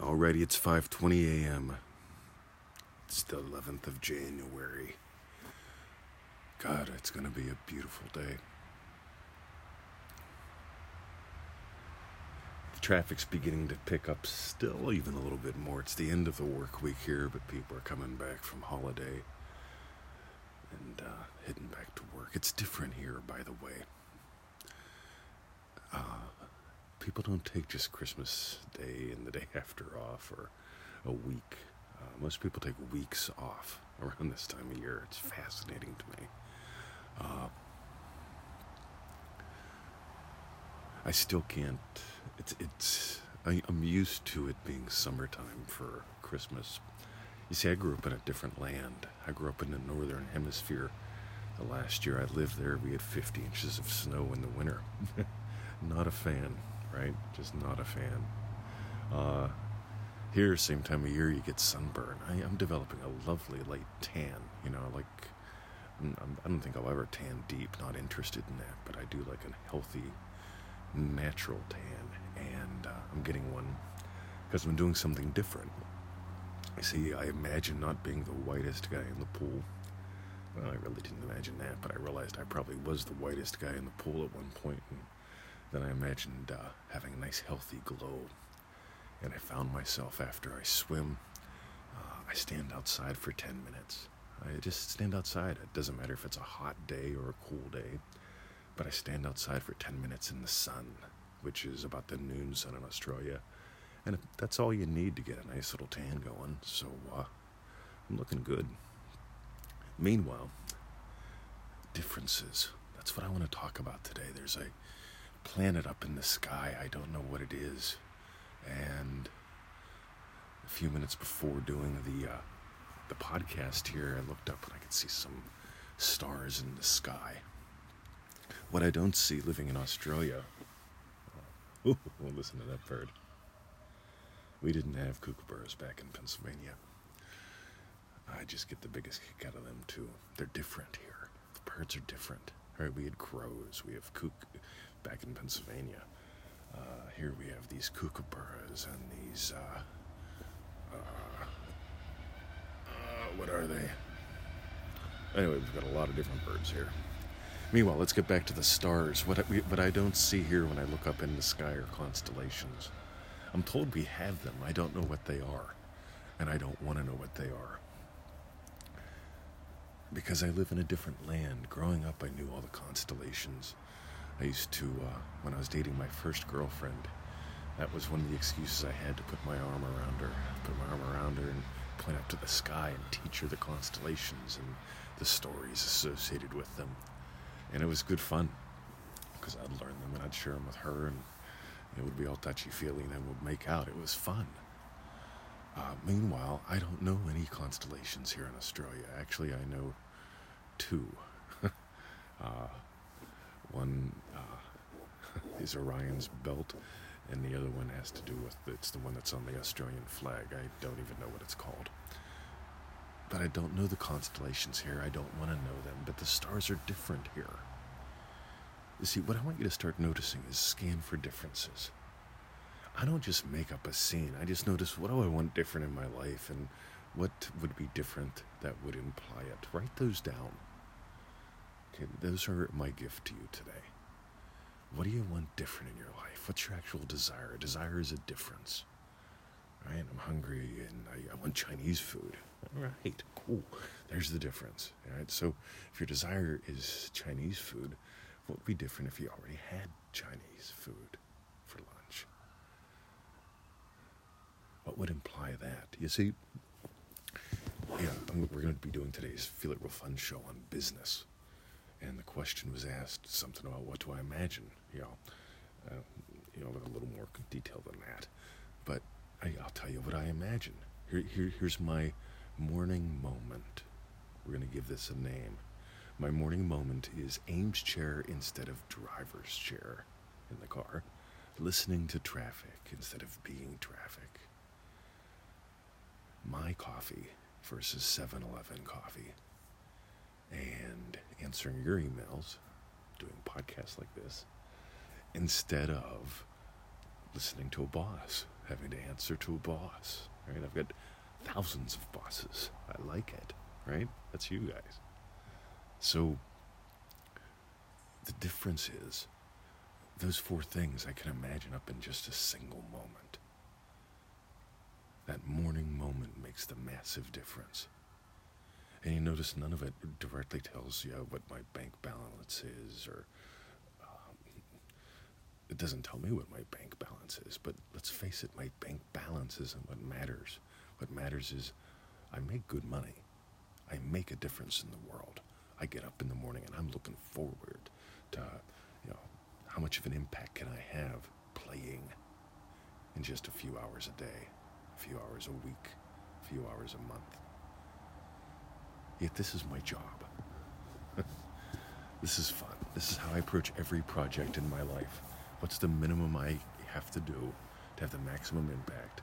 Alrighty, it's 5:20 a.m. It's the 11th of January. God, it's going to be a beautiful day. The traffic's beginning to pick up still even a little bit more. It's the end of the work week here, but people are coming back from holiday and uh, heading back to work. It's different here, by the way. Uh, people don't take just Christmas Day and the day after off or a week. Uh, most people take weeks off around this time of year. It's fascinating to me. Uh, I still can't. It's it's. I, I'm used to it being summertime for Christmas. You see, I grew up in a different land. I grew up in the northern hemisphere. The last year I lived there, we had 50 inches of snow in the winter. not a fan, right? Just not a fan. Uh, here, same time of year, you get sunburn. I, am developing a lovely light tan. You know, like I'm, I do not think I'll ever tan deep. Not interested in that, but I do like a healthy, natural tan, and uh, I'm getting one because I'm doing something different. You see, I imagine not being the whitest guy in the pool. Well, I really didn't imagine that, but I realized I probably was the whitest guy in the pool at one point, and then I imagined uh, having a nice, healthy glow. And I found myself after I swim, uh, I stand outside for 10 minutes. I just stand outside. It doesn't matter if it's a hot day or a cool day, but I stand outside for 10 minutes in the sun, which is about the noon sun in Australia. And that's all you need to get a nice little tan going. So uh, I'm looking good. Meanwhile, differences. That's what I want to talk about today. There's a planet up in the sky. I don't know what it is. And a few minutes before doing the uh, the podcast here, I looked up and I could see some stars in the sky. What I don't see living in Australia. Oh, listen to that bird. We didn't have kookaburras back in Pennsylvania. I just get the biggest kick out of them too. They're different here. The birds are different. Right? We had crows. We have kook back in Pennsylvania. Uh, here we have these kookaburras and these. Uh, uh, uh, what are they? Anyway, we've got a lot of different birds here. Meanwhile, let's get back to the stars. What I, what I don't see here when I look up in the sky are constellations. I'm told we have them. I don't know what they are. And I don't want to know what they are. Because I live in a different land. Growing up, I knew all the constellations. I used to, uh, when I was dating my first girlfriend, that was one of the excuses I had to put my arm around her, put my arm around her and point up to the sky and teach her the constellations and the stories associated with them. And it was good fun because I'd learn them and I'd share them with her and it would be all touchy feely and then we'd make out. It was fun. Uh, meanwhile, I don't know any constellations here in Australia. Actually, I know two. uh, one uh, is Orion's belt, and the other one has to do with it's the one that's on the Australian flag. I don't even know what it's called. But I don't know the constellations here. I don't want to know them. But the stars are different here. You see, what I want you to start noticing is scan for differences. I don't just make up a scene. I just notice what do I want different in my life and what would be different that would imply it. Write those down. Those are my gift to you today. What do you want different in your life? What's your actual desire? Desire is a difference. Right? I'm hungry and I, I want Chinese food. Right, cool. There's the difference. All right. So if your desire is Chinese food, what would be different if you already had Chinese food for lunch? What would imply that? You see, yeah, we're going to be doing today's Feel It Real Fun show on business and the question was asked something about what do I imagine, you know, uh, you know, a little more detail than that. But I, will tell you what I imagine. Here, here, here's my morning moment. We're going to give this a name. My morning moment is Eames chair instead of driver's chair in the car, listening to traffic instead of being traffic. My coffee versus 7 Eleven coffee and answering your emails, doing podcasts like this, instead of listening to a boss, having to answer to a boss, right? I've got thousands of bosses. I like it, right? That's you guys. So the difference is those four things I can imagine up in just a single moment. That morning moment makes the massive difference. And you notice none of it directly tells you what my bank balance is, or um, it doesn't tell me what my bank balance is. But let's face it, my bank balance isn't what matters. What matters is I make good money, I make a difference in the world. I get up in the morning and I'm looking forward to, you know, how much of an impact can I have playing in just a few hours a day, a few hours a week, a few hours a month. Yet this is my job. this is fun. This is how I approach every project in my life. What's the minimum I have to do to have the maximum impact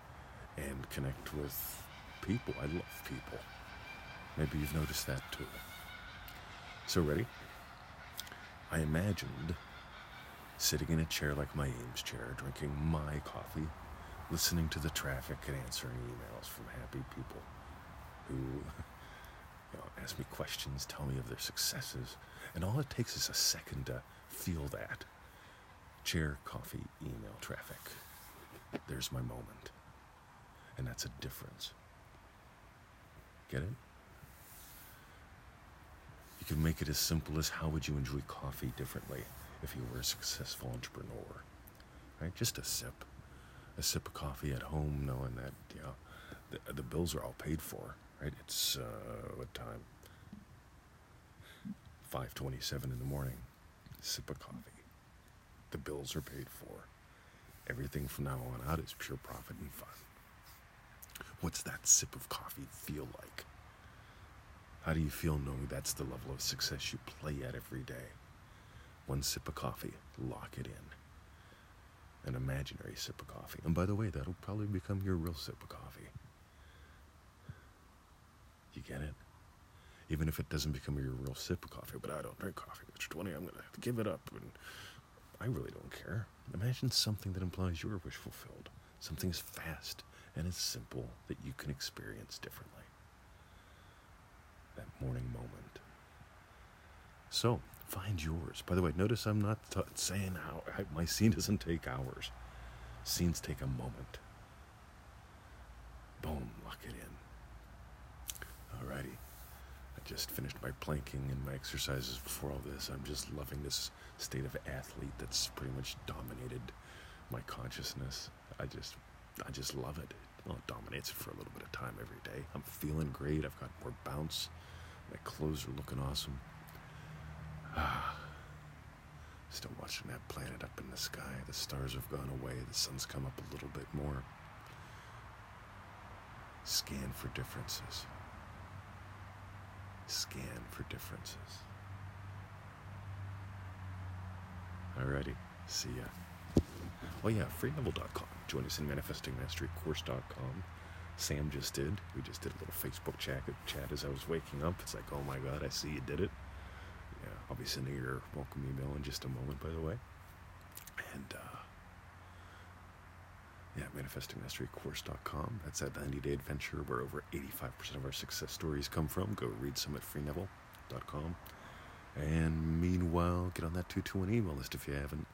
and connect with people? I love people. Maybe you've noticed that too. So, ready? I imagined sitting in a chair like my Eames chair, drinking my coffee, listening to the traffic and answering emails from happy people ask me questions, tell me of their successes, and all it takes is a second to feel that. Chair, coffee, email, traffic. There's my moment. And that's a difference. Get it? You can make it as simple as how would you enjoy coffee differently if you were a successful entrepreneur? Right? Just a sip. A sip of coffee at home, knowing that, you know, the, the bills are all paid for right? It's uh, what time? 5:27 in the morning. Sip of coffee. The bills are paid for. Everything from now on out is pure profit and fun. What's that sip of coffee feel like? How do you feel knowing that's the level of success you play at every day? One sip of coffee, lock it in. An imaginary sip of coffee. And by the way, that'll probably become your real sip of coffee. You get it? Even if it doesn't become your real sip of coffee, but I don't drink coffee, Mr. 20, I'm going to have to give it up. And I really don't care. Imagine something that implies your wish fulfilled. Something as fast and as simple that you can experience differently. That morning moment. So, find yours. By the way, notice I'm not t- saying how my scene doesn't take hours. Scenes take a moment. Boom, lock it in. Alrighty. I just finished my planking and my exercises before all this. I'm just loving this state of athlete that's pretty much dominated my consciousness. I just I just love it. Well, it dominates it for a little bit of time every day. I'm feeling great. I've got more bounce. My clothes are looking awesome. Ah. Still watching that planet up in the sky. The stars have gone away. The sun's come up a little bit more. Scan for differences scan for differences. Alrighty, see ya. Oh yeah, freeneville.com. Join us in manifestingmasterycourse.com. Sam just did. We just did a little Facebook chat, chat as I was waking up. It's like, oh my god, I see you did it. Yeah, I'll be sending your welcome email in just a moment, by the way. And uh, yeah, manifestingmasterycourse.com. That's that 90 day adventure where over 85% of our success stories come from. Go read some at freeneville.com. And meanwhile, get on that 221 email list if you haven't.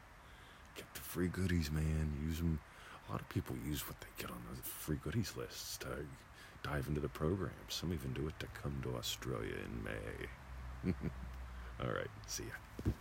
Get the free goodies, man. Use them. A lot of people use what they get on the free goodies lists to dive into the program. Some even do it to come to Australia in May. All right, see ya.